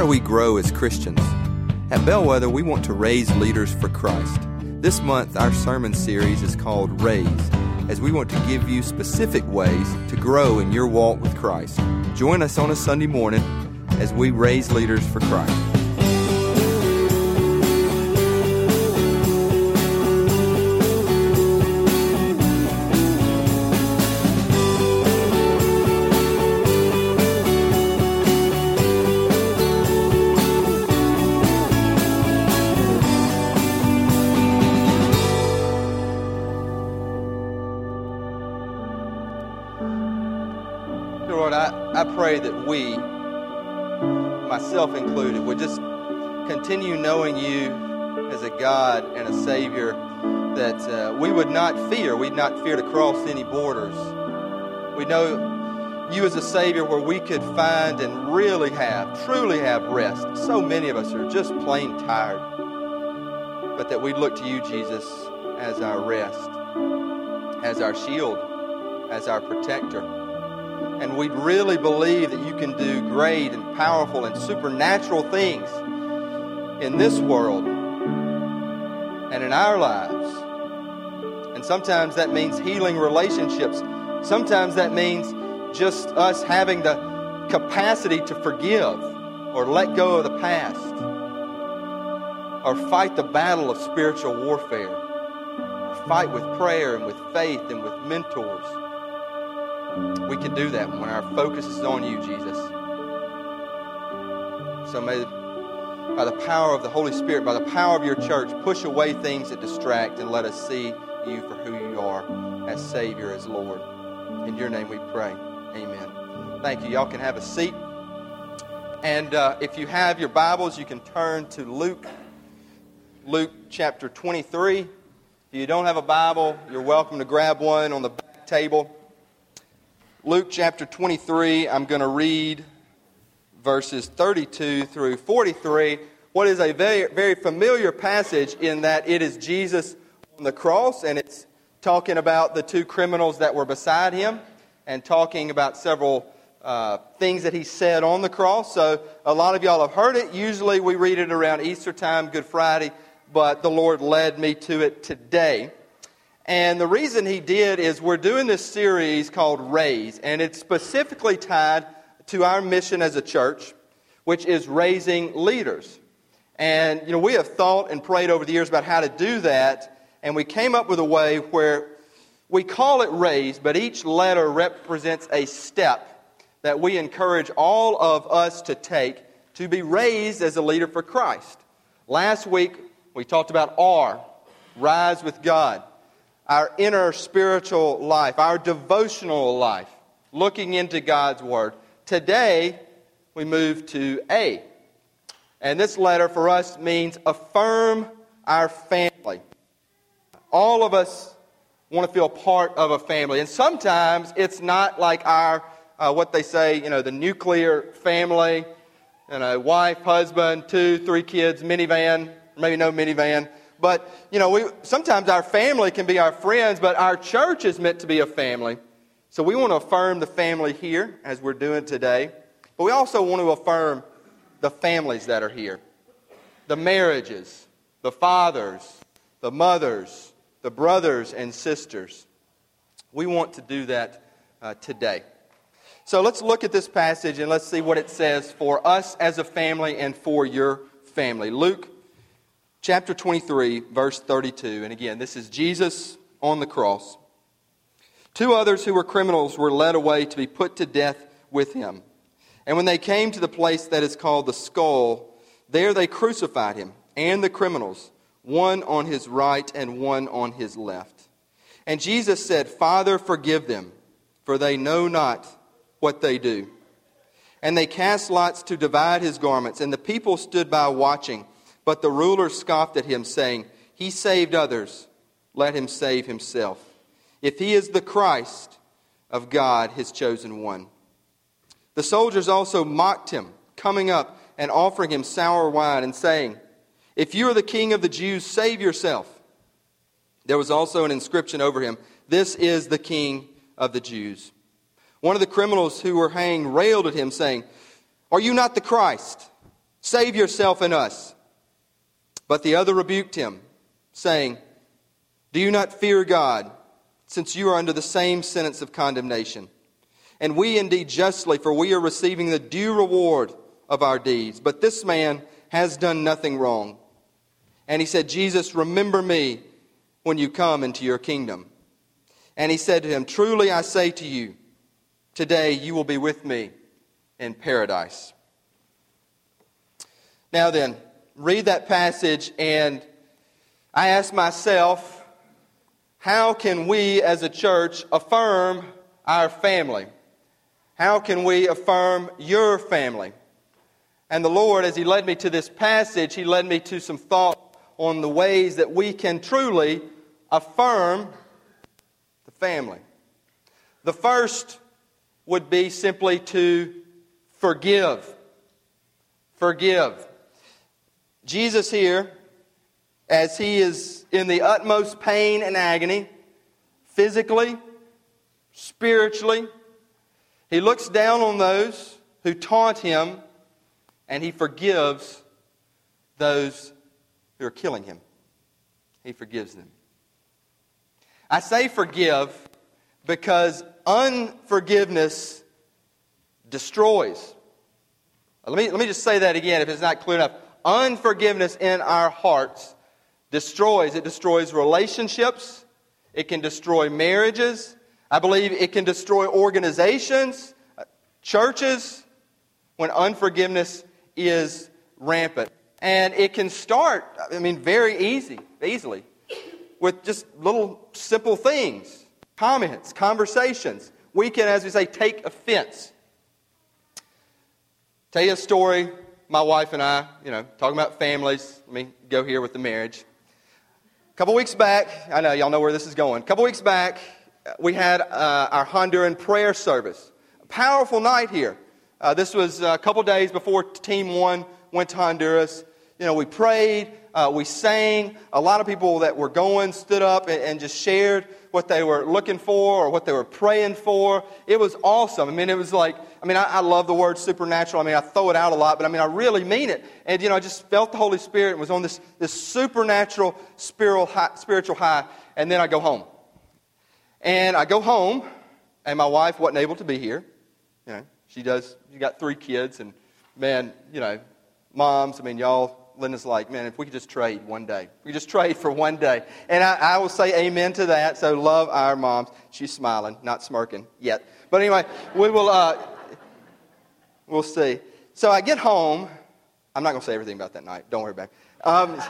do we grow as Christians? At Bellwether, we want to raise leaders for Christ. This month, our sermon series is called Raise, as we want to give you specific ways to grow in your walk with Christ. Join us on a Sunday morning as we raise leaders for Christ. Included, would just continue knowing you as a God and a Savior that uh, we would not fear. We'd not fear to cross any borders. We know you as a Savior where we could find and really have, truly have rest. So many of us are just plain tired. But that we'd look to you, Jesus, as our rest, as our shield, as our protector and we'd really believe that you can do great and powerful and supernatural things in this world and in our lives. And sometimes that means healing relationships. Sometimes that means just us having the capacity to forgive or let go of the past or fight the battle of spiritual warfare fight with prayer and with faith and with mentors. We can do that when our focus is on you, Jesus. So may, by the power of the Holy Spirit, by the power of your church, push away things that distract and let us see you for who you are as Savior, as Lord. In your name we pray. Amen. Thank you. Y'all can have a seat. And uh, if you have your Bibles, you can turn to Luke, Luke chapter 23. If you don't have a Bible, you're welcome to grab one on the back table. Luke chapter 23, I'm going to read verses 32 through 43. What is a very, very familiar passage in that it is Jesus on the cross and it's talking about the two criminals that were beside him and talking about several uh, things that he said on the cross. So a lot of y'all have heard it. Usually we read it around Easter time, Good Friday, but the Lord led me to it today. And the reason he did is we're doing this series called Raise, and it's specifically tied to our mission as a church, which is raising leaders. And, you know, we have thought and prayed over the years about how to do that, and we came up with a way where we call it Raise, but each letter represents a step that we encourage all of us to take to be raised as a leader for Christ. Last week, we talked about R, rise with God our inner spiritual life, our devotional life, looking into God's Word. Today, we move to A. And this letter for us means affirm our family. All of us want to feel part of a family. And sometimes it's not like our, uh, what they say, you know, the nuclear family, you know, wife, husband, two, three kids, minivan, maybe no minivan. But, you know, we, sometimes our family can be our friends, but our church is meant to be a family. So we want to affirm the family here, as we're doing today. But we also want to affirm the families that are here the marriages, the fathers, the mothers, the brothers and sisters. We want to do that uh, today. So let's look at this passage and let's see what it says for us as a family and for your family. Luke chapter 23, verse 32. And again, this is Jesus on the cross. Two others who were criminals were led away to be put to death with him. And when they came to the place that is called the skull, there they crucified him and the criminals, one on his right and one on his left. And Jesus said, Father, forgive them, for they know not what they do. And they cast lots to divide his garments, and the people stood by watching. But the ruler scoffed at him, saying, He saved others, let him save himself. If he is the Christ of God, his chosen one. The soldiers also mocked him, coming up and offering him sour wine, and saying, If you are the king of the Jews, save yourself. There was also an inscription over him, This is the king of the Jews. One of the criminals who were hanged railed at him, saying, Are you not the Christ? Save yourself and us. But the other rebuked him, saying, Do you not fear God, since you are under the same sentence of condemnation? And we indeed justly, for we are receiving the due reward of our deeds. But this man has done nothing wrong. And he said, Jesus, remember me when you come into your kingdom. And he said to him, Truly I say to you, today you will be with me in paradise. Now then, read that passage, and I ask myself, how can we as a church affirm our family? How can we affirm your family? And the Lord, as He led me to this passage, He led me to some thought on the ways that we can truly affirm the family. The first would be simply to forgive. Forgive. Jesus here, as he is in the utmost pain and agony, physically, spiritually, he looks down on those who taunt him and he forgives those who are killing him. He forgives them. I say forgive because unforgiveness destroys. Let me, let me just say that again if it's not clear enough. Unforgiveness in our hearts destroys. It destroys relationships. It can destroy marriages. I believe it can destroy organizations, uh, churches, when unforgiveness is rampant. And it can start, I mean, very easy, easily, with just little simple things, comments, conversations. We can, as we say, take offense. Tell you a story my wife and I, you know, talking about families. Let me go here with the marriage. A couple weeks back, I know y'all know where this is going. A couple weeks back, we had uh, our Honduran prayer service. A powerful night here. Uh, this was a couple days before Team One went to Honduras. You know, we prayed, uh, we sang. A lot of people that were going stood up and, and, just shared what they were looking for or what they were praying for. It was awesome. I mean, it was like I mean, I, I, love the word supernatural. I mean, I throw it out a lot, but I mean, I really mean it. And, you know, I just felt the Holy Spirit and was on this, this supernatural spiritual high, spiritual high. And then I go home. And I go home, and my wife wasn't able to be here. You know, she does, she got three kids, and man, you know, moms, I mean, y'all, Linda's like, man, if we could just trade one day. We just trade for one day. And I, I will say amen to that. So love our moms. She's smiling, not smirking yet. But anyway, we will, uh, We'll see. So I get home. I'm not going to say everything about that night. Don't worry about it. Um,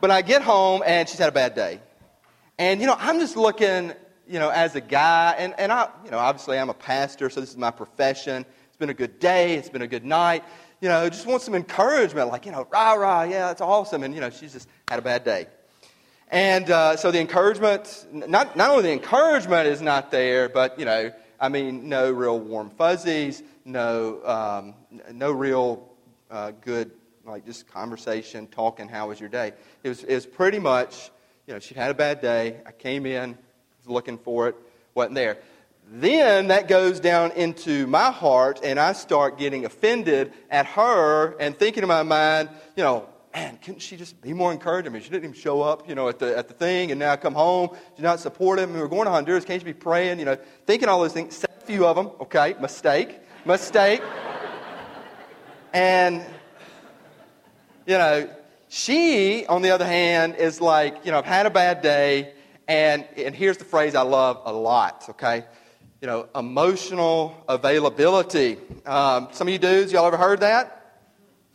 but I get home, and she's had a bad day. And, you know, I'm just looking, you know, as a guy, and, and I, you know, obviously I'm a pastor, so this is my profession. It's been a good day. It's been a good night. You know, just want some encouragement, like, you know, rah, rah, yeah, that's awesome. And, you know, she's just had a bad day. And uh, so the encouragement, not, not only the encouragement is not there, but, you know, I mean, no real warm fuzzies, no, um, no real uh, good, like just conversation, talking, how was your day? It was, it was pretty much, you know, she'd had a bad day. I came in, was looking for it, wasn't there. Then that goes down into my heart, and I start getting offended at her and thinking in my mind, you know, man, couldn't she just be more encouraging? I mean, she didn't even show up, you know, at the, at the thing, and now I come home, she's not supportive. I mean, we're going to Honduras, can't you be praying? You know, thinking all those things. A few of them, okay, mistake mistake. and, you know, she, on the other hand, is like, you know, I've had a bad day, and, and here's the phrase I love a lot, okay? You know, emotional availability. Um, some of you dudes, y'all ever heard that?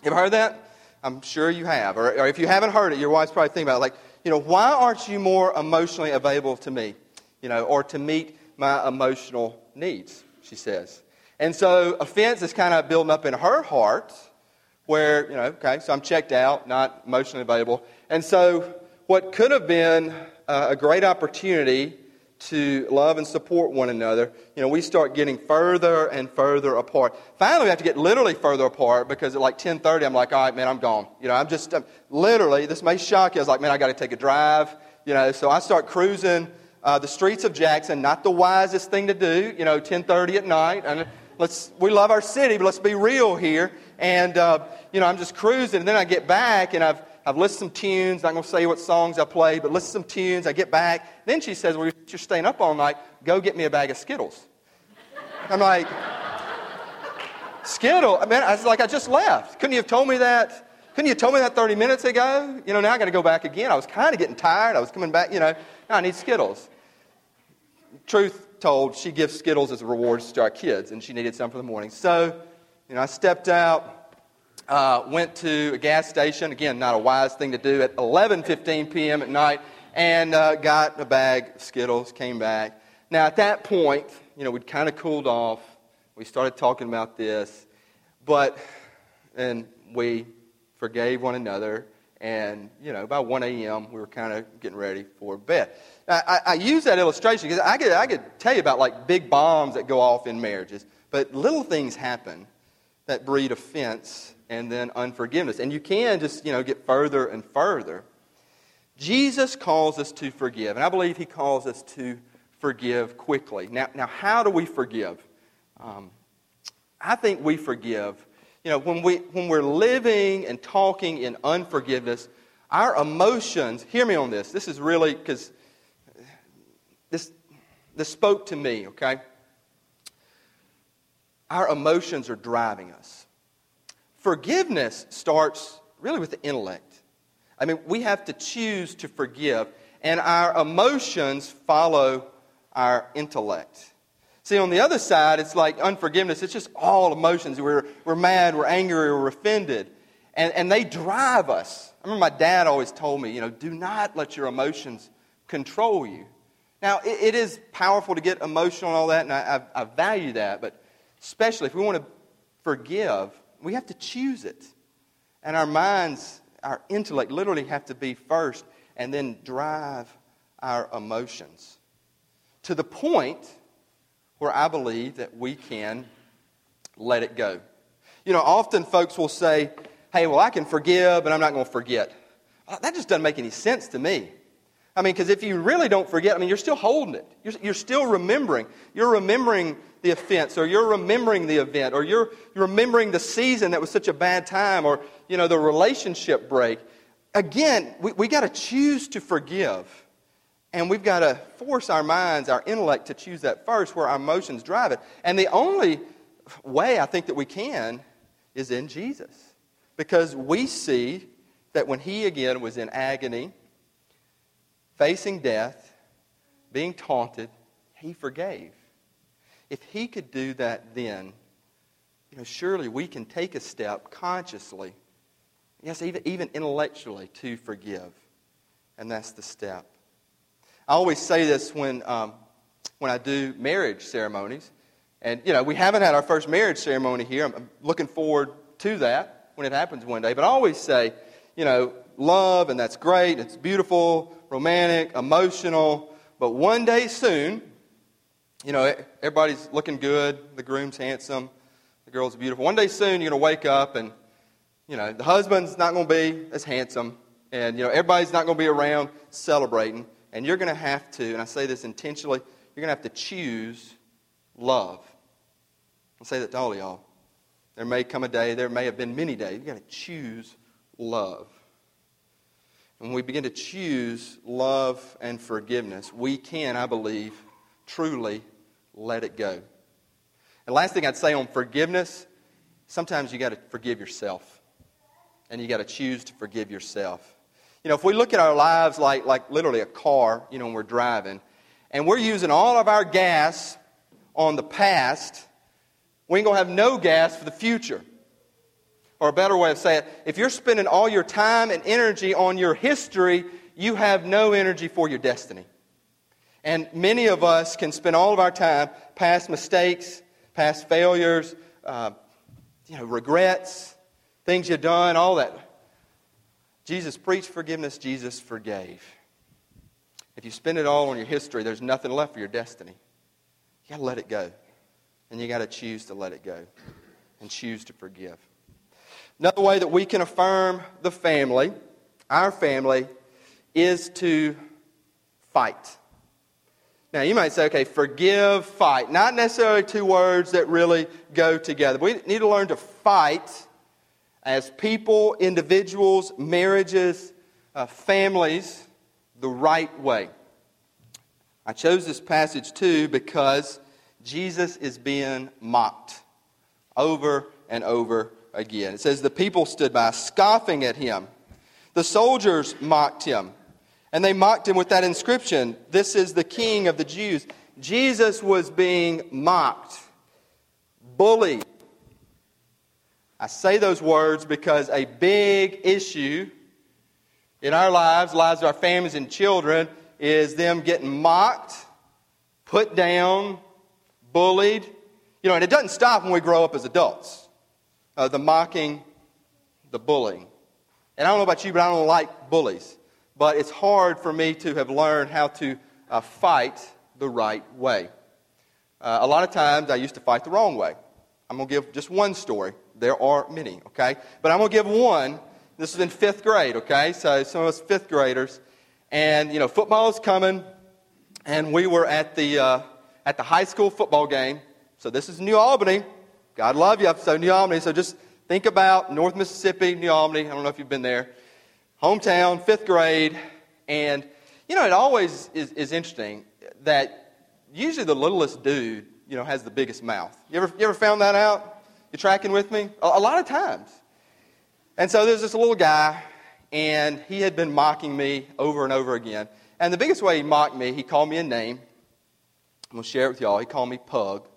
You ever heard that? I'm sure you have. Or, or if you haven't heard it, your wife's probably thinking about it. Like, you know, why aren't you more emotionally available to me? You know, or to meet my emotional needs, she says. And so offense is kind of building up in her heart where, you know, okay, so I'm checked out, not emotionally available. And so what could have been a great opportunity to love and support one another, you know, we start getting further and further apart. Finally, we have to get literally further apart because at like 10:30, I'm like, all right, man, I'm gone. You know, I'm just I'm, literally. This may shock you. I was like, man, I got to take a drive. You know, so I start cruising uh, the streets of Jackson. Not the wisest thing to do. You know, 10:30 at night. And let's, we love our city, but let's be real here. And, uh, you know, I'm just cruising. And then I get back and I've, I've listed some tunes. Not going to say what songs I played, but listed some tunes. I get back. Then she says, Well, you're staying up all night. Go get me a bag of Skittles. I'm like, Skittle? I mean, I was like, I just left. Couldn't you have told me that? Couldn't you have told me that 30 minutes ago? You know, now I got to go back again. I was kind of getting tired. I was coming back, you know, now I need Skittles. Truth told, she gives Skittles as rewards to our kids, and she needed some for the morning. So, you know, I stepped out, uh, went to a gas station. Again, not a wise thing to do at 11:15 p.m. at night, and uh, got a bag of Skittles. Came back. Now, at that point, you know, we'd kind of cooled off. We started talking about this, but and we forgave one another. And, you know, by 1 a.m., we were kind of getting ready for bed. I, I, use that illustration because I could, I could tell you about like big bombs that go off in marriages, but little things happen that breed offense and then unforgiveness. And you can just, you know, get further and further. Jesus calls us to forgive, and I believe he calls us to forgive quickly. Now, now how do we forgive? Um, I think we forgive you know, when, we, when we're living and talking in unforgiveness, our emotions, hear me on this. This is really, because this, this spoke to me, okay? Our emotions are driving us. Forgiveness starts really with the intellect. I mean, we have to choose to forgive, and our emotions follow our intellect. See, on the other side, it's like unforgiveness. It's just all emotions. We're, we're mad, we're angry, we're offended. And, and they drive us. I remember my dad always told me, you know, do not let your emotions control you. Now, it, it is powerful to get emotional and all that, and I, I, I value that, but especially if we want to forgive, we have to choose it. And our minds, our intellect literally have to be first and then drive our emotions. To the point where I believe that we can let it go. You know, often folks will say, hey, well, I can forgive, but I'm not going to forget. Uh, that just doesn't make any sense to me. I mean, because if you really don't forget, I mean, you're still holding it. You're, you're, still remembering. You're remembering the offense, or you're remembering the event, or you're, remembering the season that was such a bad time, or, you know, the relationship break. Again, we, we got to choose to forgive. And we've got to force our minds, our intellect, to choose that first where our emotions drive it. And the only way I think that we can is in Jesus. Because we see that when he again was in agony, facing death, being taunted, he forgave. If he could do that then, you know, surely we can take a step consciously, yes, even, even intellectually, to forgive. And that's the step. I always say this when, um, when I do marriage ceremonies. And, you know, we haven't had our first marriage ceremony here. I'm looking forward to that when it happens one day. But I always say, you know, love, and that's great. It's beautiful, romantic, emotional. But one day soon, you know, everybody's looking good. The groom's handsome. The girl's beautiful. One day soon, you're going to wake up and, you know, the husband's not going to be as handsome. And, you know, everybody's not going to be around celebrating. And you're going to have to, and I say this intentionally, you're going to have to choose love. I'll say that to all y'all. There may come a day, there may have been many days, you've got to choose love. And when we begin to choose love and forgiveness, we can, I believe, truly let it go. And last thing I'd say on forgiveness, sometimes you got to forgive yourself. And you got to choose to forgive yourself. You know, if we look at our lives like, like literally a car, you know, when we're driving, and we're using all of our gas on the past, we ain't going to have no gas for the future. Or a better way of saying it, if you're spending all your time and energy on your history, you have no energy for your destiny. And many of us can spend all of our time, past mistakes, past failures, uh, you know, regrets, things you've done, all that. Jesus preached forgiveness, Jesus forgave. If you spend it all on your history, there's nothing left for your destiny. You got to let it go. And you got to choose to let it go and choose to forgive. Another way that we can affirm the family, our family, is to fight. Now, you might say, okay, forgive, fight. Not necessarily two words that really go together. We need to learn to fight as people, individuals, marriages, uh, families, the right way. I chose this passage too because Jesus is being mocked over and over again. It says, The people stood by, scoffing at him. The soldiers mocked him. And they mocked him with that inscription This is the King of the Jews. Jesus was being mocked, bullied. I say those words because a big issue in our lives, lives of our families and children, is them getting mocked, put down, bullied. You know, and it doesn't stop when we grow up as adults. Uh, the mocking, the bullying. And I don't know about you, but I don't like bullies. But it's hard for me to have learned how to uh, fight the right way. Uh, a lot of times I used to fight the wrong way. I'm going to give just one story. There are many, okay? But I'm going to give one. This is in fifth grade, okay? So some of us fifth graders. And, you know, football is coming. And we were at the, uh, at the high school football game. So this is New Albany. God love you. So New Albany. So just think about North Mississippi, New Albany. I don't know if you've been there hometown, fifth grade, and you know, it always is, is interesting that usually the littlest dude, you know, has the biggest mouth. You ever, you ever found that out? You tracking with me? A, a lot of times. And so there's this little guy, and he had been mocking me over and over again. And the biggest way he mocked me, he called me a name. I'm going to share it with y'all. He called me Pug,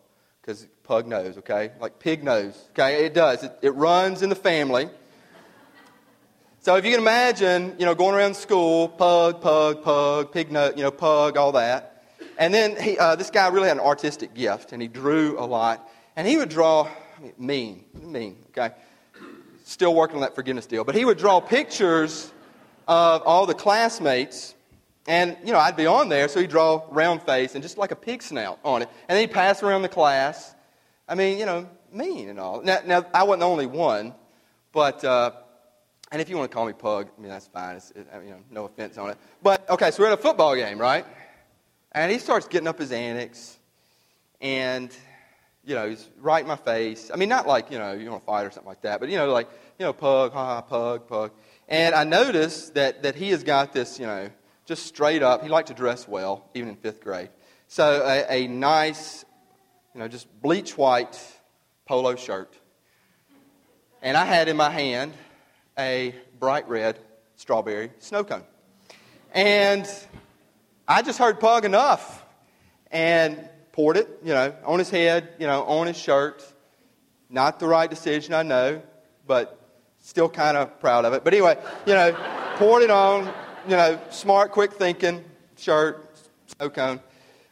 because Pug nose, okay? Like pig nose, okay? It does. It, it runs in the family. So if you can imagine, you know, going around school, pug, pug, pug, pig nut, you know, pug, all that. And then he, uh, this guy really had an artistic gift, and he drew a lot. And he would draw, I mean, mean, mean, okay? Still working on that forgiveness deal. But he would draw pictures of all the classmates, and, you know, I'd be on there, so he'd draw round face and just like a pig snout on it. And then he'd pass around the class. I mean, you know, mean and all. Now, now I wasn't the only one, but... Uh, and if you want to call me Pug, I mean, that's fine. It's, it, you know, no offense on it. But, okay, so we're at a football game, right? And he starts getting up his annex, and, you know, he's right in my face. I mean, not like, you know, you want to fight or something like that, but, you know, like, you know, Pug, ha, ha, Pug, Pug. And I notice that, that he has got this, you know, just straight up. He liked to dress well, even in fifth grade. So a, a nice, you know, just bleach white polo shirt. And I had in my hand a bright red strawberry snow cone. And I just heard Pug enough and poured it, you know, on his head, you know, on his shirt. Not the right decision, I know, but still kind of proud of it. But anyway, you know, poured it on, you know, smart, quick thinking shirt, snow cone.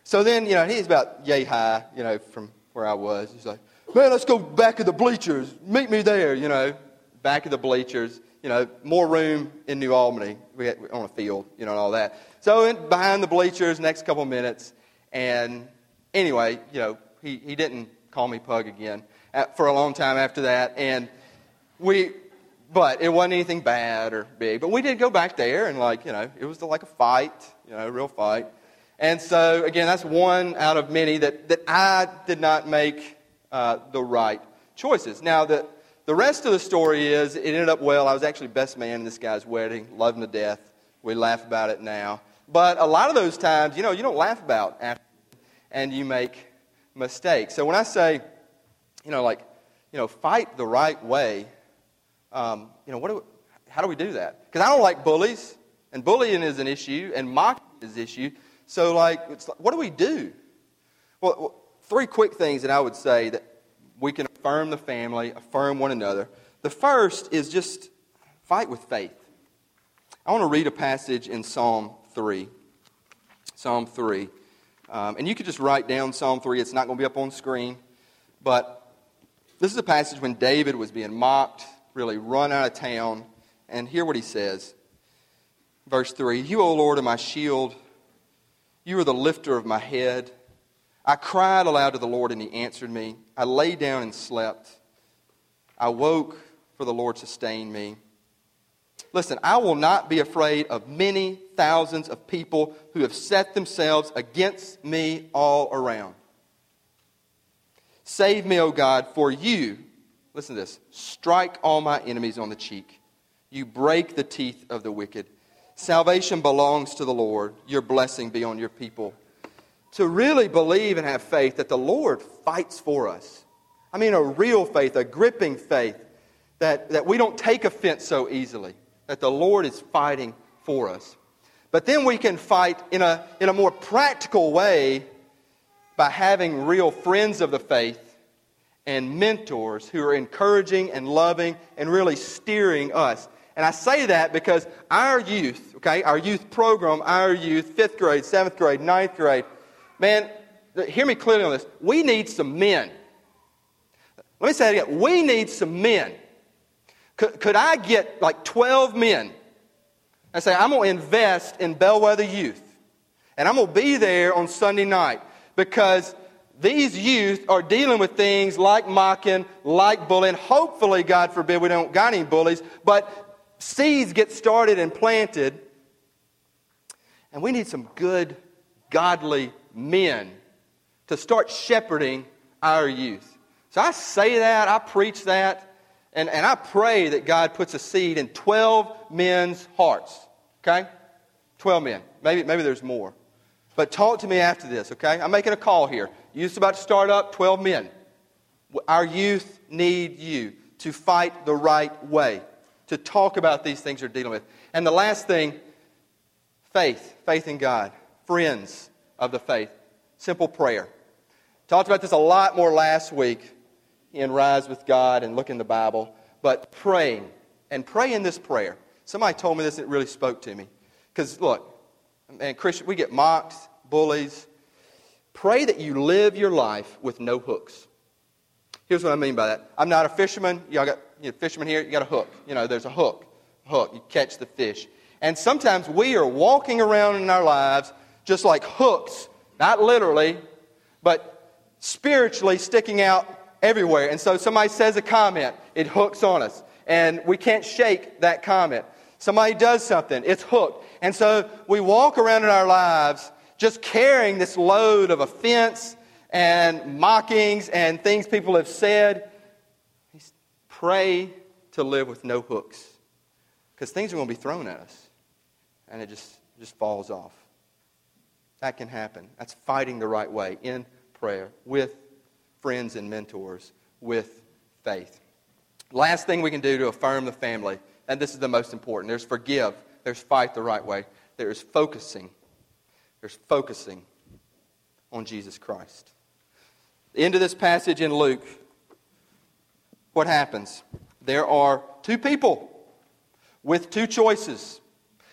So then, you know, he's about yay high, you know, from where I was. He's like, man, let's go back of the bleachers. Meet me there, you know back of the bleachers, you know, more room in New Albany we had, on a field, you know, and all that. So in, behind the bleachers, next couple minutes, and anyway, you know, he, he didn't call me Pug again at, for a long time after that, and we, but it wasn't anything bad or big. But we did go back there, and like, you know, it was like a fight, you know, a real fight. And so, again, that's one out of many that, that I did not make uh, the right choices. Now, the, the rest of the story is it ended up well. I was actually best man in this guy's wedding, loved him to death. We laugh about it now. But a lot of those times, you know, you don't laugh about after and you make mistakes. So when I say, you know, like, you know, fight the right way, um, you know, what do, how do we do that? Because I don't like bullies, and bullying is an issue, and mocking is an issue. So, like, it's, what do we do? Well, three quick things that I would say that we can affirm the family, affirm one another. The first is just fight with faith. I want to read a passage in Psalm 3. Psalm 3. Um, and you could just write down Psalm 3. It's not going to be up on screen. But this is a passage when David was being mocked, really run out of town. And hear what he says. Verse 3 You, O Lord, are my shield. You are the lifter of my head. I cried aloud to the Lord, and he answered me. I lay down and slept. I woke, for the Lord sustained me. Listen, I will not be afraid of many thousands of people who have set themselves against me all around. Save me, O God, for you, listen to this, strike all my enemies on the cheek. You break the teeth of the wicked. Salvation belongs to the Lord. Your blessing be on your people. To really believe and have faith that the Lord fights for us. I mean, a real faith, a gripping faith, that, that we don't take offense so easily, that the Lord is fighting for us. But then we can fight in a, in a more practical way by having real friends of the faith and mentors who are encouraging and loving and really steering us. And I say that because our youth, okay, our youth program, our youth, fifth grade, seventh grade, ninth grade, man, hear me clearly on this. We need some men. Let me say it again. We need some men. Could, could I get like 12 men and say, I'm going to invest in Bellwether Youth, and I'm going to be there on Sunday night because these youth are dealing with things like mocking, like bullying. Hopefully, God forbid, we don't got any bullies, but seeds get started and planted. And we need some good, godly men to start shepherding our youth. So I say that, I preach that, and, and I pray that God puts a seed in 12 men's hearts. Okay? 12 men. Maybe, maybe there's more. But talk to me after this, okay? I'm making a call here. Youth's about to start up, 12 men. Our youth need you to fight the right way to talk about these things they're dealing with. And the last thing faith, faith in God, friends of the faith, simple prayer. Talked about this a lot more last week in Rise with God and Look in the Bible, but praying and pray in this prayer. Somebody told me this it really spoke to me. Because look, man, Christian, we get mocked, bullies. Pray that you live your life with no hooks. Here's what I mean by that. I'm not a fisherman. Y'all got you know, fishermen here, you got a hook. You know, there's a hook. Hook. You catch the fish. And sometimes we are walking around in our lives just like hooks, not literally, but spiritually sticking out everywhere. And so somebody says a comment, it hooks on us. And we can't shake that comment. Somebody does something, it's hooked. And so we walk around in our lives just carrying this load of offense and mockings and things people have said. Pray to live with no hooks because things are going to be thrown at us and it just, just falls off. That can happen. That's fighting the right way in prayer with friends and mentors, with faith. Last thing we can do to affirm the family, and this is the most important there's forgive, there's fight the right way, there's focusing. There's focusing on Jesus Christ. The end of this passage in Luke what happens? There are two people with two choices.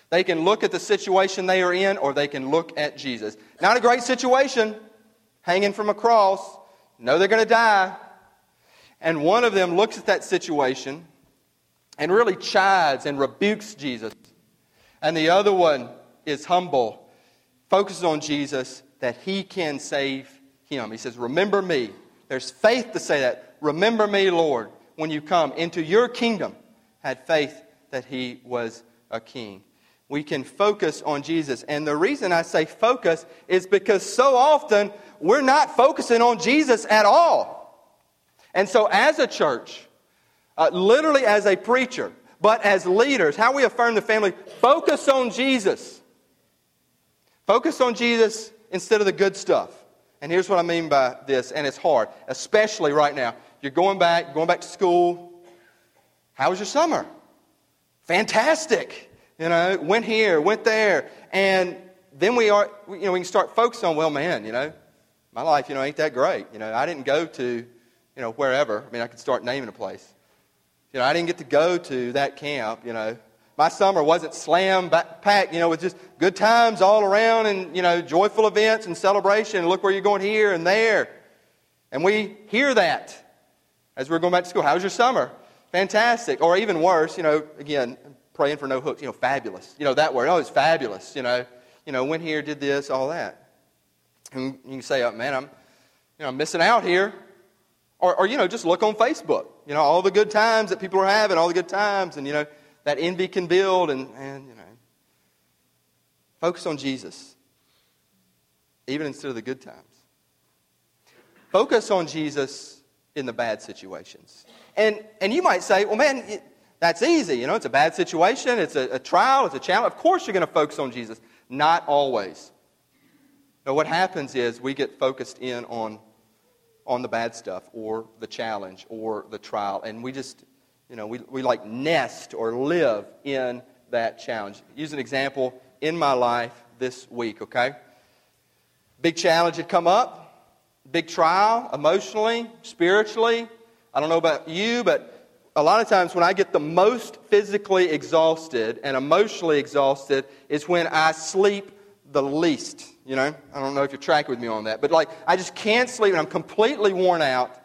They can look at the situation they are in, or they can look at Jesus. Not a great situation, hanging from a cross. Know they're going to die. And one of them looks at that situation and really chides and rebukes Jesus. And the other one is humble, focuses on Jesus that he can save him. He says, Remember me. There's faith to say that. Remember me, Lord, when you come into your kingdom. Had faith that he was a king. We can focus on Jesus. And the reason I say focus is because so often we're not focusing on Jesus at all. And so, as a church, uh, literally as a preacher, but as leaders, how we affirm the family, focus on Jesus. Focus on Jesus instead of the good stuff. And here's what I mean by this, and it's hard, especially right now. You're going back, going back to school. How was your summer? Fantastic. You know, went here, went there. And then we are, you know, we can start focusing on, well, man, you know, my life, you know, ain't that great. You know, I didn't go to, you know, wherever. I mean, I could start naming a place. You know, I didn't get to go to that camp, you know my summer wasn't slam packed, you know, with just good times all around and, you know, joyful events and celebration. look where you're going here and there. And we hear that as we're going back to school. How was your summer? Fantastic. Or even worse, you know, again, praying for no hooks, you know, fabulous. You know, that word. Oh, it's fabulous. You know, you know, went here, did this, all that. And you can say, oh, man, I'm, you know, I'm missing out here. Or, or, you know, just look on Facebook. You know, all the good times that people are having, all the good times. And, you know, that envy can build, and, and you know, focus on Jesus, even instead of the good times. Focus on Jesus in the bad situations. And, and you might say, well, man, that's easy. You know, it's a bad situation, it's a, a trial, it's a challenge. Of course, you're going to focus on Jesus. Not always. No, what happens is we get focused in on, on the bad stuff or the challenge or the trial, and we just, you know, we, we like nest or live in that challenge. Use an example in my life this week, okay? Big challenge had come up, big trial, emotionally, spiritually. I don't know about you, but a lot of times when I get the most physically exhausted and emotionally exhausted is when I sleep the least. You know, I don't know if you're tracking with me on that, but like I just can't sleep and I'm completely worn out.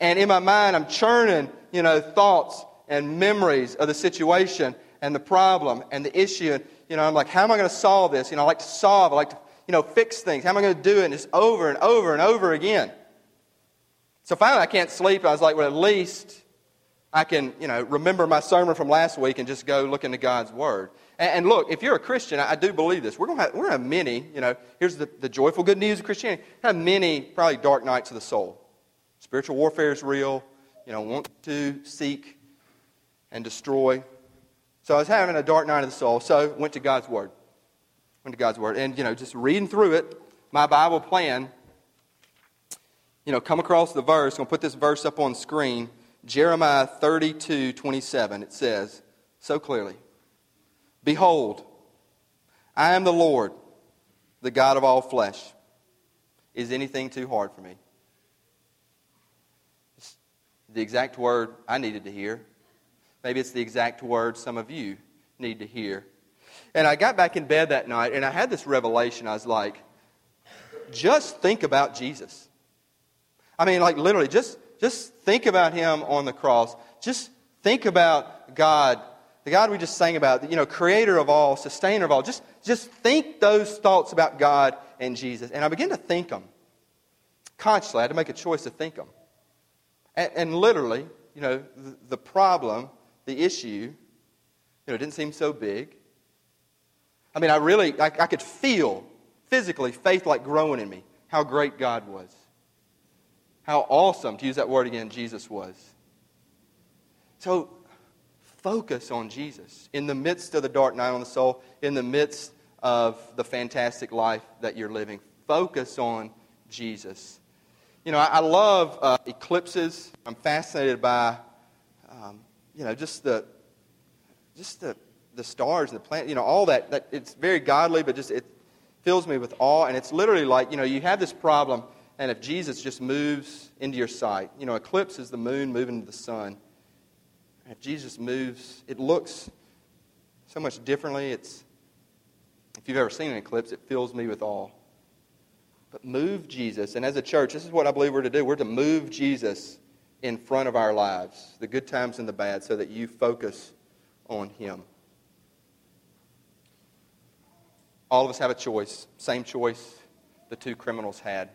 And in my mind, I'm churning, you know, thoughts and memories of the situation and the problem and the issue. And, you know, I'm like, how am I going to solve this? You know, I like to solve, I like to you know, fix things? How am I going to do it? And it's over and over and over again. So finally, I can't sleep. I was like, well, at least I can, you know, remember my sermon from last week and just go look into God's Word. And, and look, if you're a Christian, I, I do believe this. We're going to have, we're to have many, you know, here's the, the joyful good news of Christianity. Have many, probably dark nights of the soul. Spiritual warfare is real. You know, want to seek and destroy. So I was having a dark night of the soul, so went to God's Word Went to God's Word. And, you know, just reading through it, my Bible plan, you know, come across the verse. I'm going to put this verse up on screen. Jeremiah 32 27. It says so clearly Behold, I am the Lord, the God of all flesh. Is anything too hard for me? It's the exact word I needed to hear. Maybe it's the exact word some of you need to hear. And I got back in bed that night and I had this revelation. I was like, just think about Jesus. I mean, like literally, just, just think about him on the cross. Just think about God, the God we just sang about, you know, creator of all, sustainer of all. Just, just think those thoughts about God and Jesus. And I began to think them. Consciously, I had to make a choice to think them. And, and literally, you know, the, the problem, the issue, you know, it didn't seem so big. I mean, I really, I, I could feel physically faith like growing in me how great God was. How awesome, to use that word again, Jesus was. So focus on Jesus in the midst of the dark night on the soul, in the midst of the fantastic life that you're living. Focus on Jesus. You know, I, I love uh, eclipses. I'm fascinated by, um, you know, just the, just the the stars and the planet, you know, all that, that it's very godly, but just it fills me with awe. And it's literally like, you know, you have this problem, and if Jesus just moves into your sight, you know, eclipse is the moon moving to the sun. If Jesus moves, it looks so much differently. It's, if you've ever seen an eclipse, it fills me with awe. But move Jesus. And as a church, this is what I believe we're to do. We're to move Jesus in front of our lives, the good times and the bad, so that you focus on Him. All of us have a choice, same choice the two criminals had.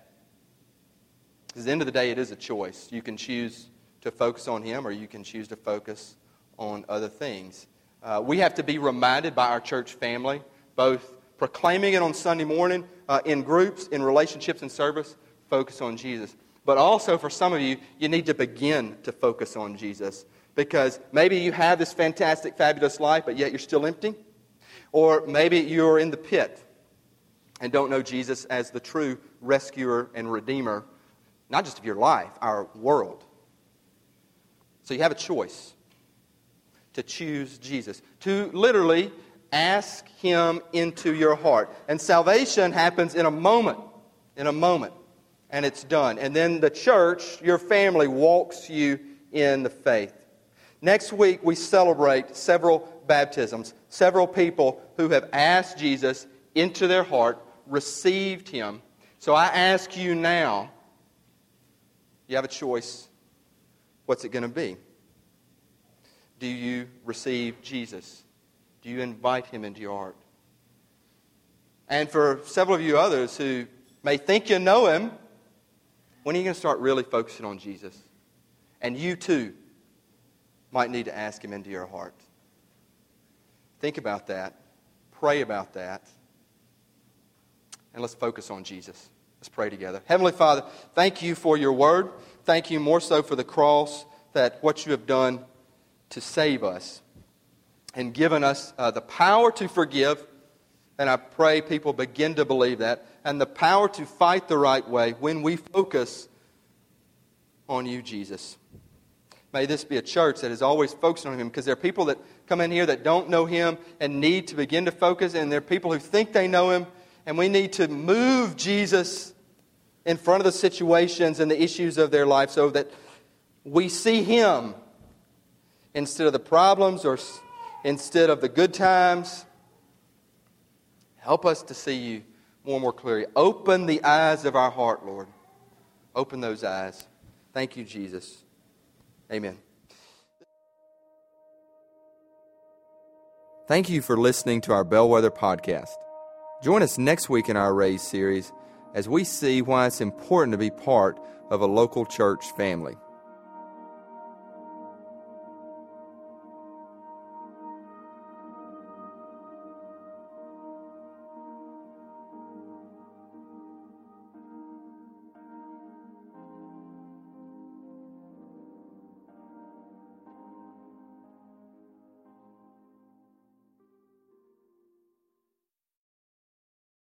Because at the end of the day, it is a choice. You can choose to focus on him or you can choose to focus on other things. Uh, we have to be reminded by our church family, both proclaiming it on Sunday morning uh, in groups, in relationships and service, focus on Jesus. But also, for some of you, you need to begin to focus on Jesus because maybe you have this fantastic, fabulous life, but yet you're still empty. Or maybe you're in the pit and don't know Jesus as the true rescuer and redeemer, not just of your life, our world. So you have a choice to choose Jesus, to literally ask Him into your heart. And salvation happens in a moment, in a moment, and it's done. And then the church, your family, walks you in the faith. Next week, we celebrate several baptisms, several people who have asked Jesus into their heart, received him. So I ask you now, you have a choice. What's it going to be? Do you receive Jesus? Do you invite him into your heart? And for several of you others who may think you know him, when are you going to start really focusing on Jesus? And you too might need to ask him into your heart. Think about that. Pray about that. And let's focus on Jesus. Let's pray together. Heavenly Father, thank you for your word. Thank you more so for the cross, that what you have done to save us and given us uh, the power to forgive. And I pray people begin to believe that. And the power to fight the right way when we focus on you, Jesus. May this be a church that is always focused on Him because there are people that come in here that don't know Him and need to begin to focus, and there are people who think they know Him, and we need to move Jesus in front of the situations and the issues of their life so that we see Him instead of the problems or instead of the good times. Help us to see you more and more clearly. Open the eyes of our heart, Lord. Open those eyes. Thank you, Jesus. Amen. Thank you for listening to our Bellwether podcast. Join us next week in our Raise series as we see why it's important to be part of a local church family.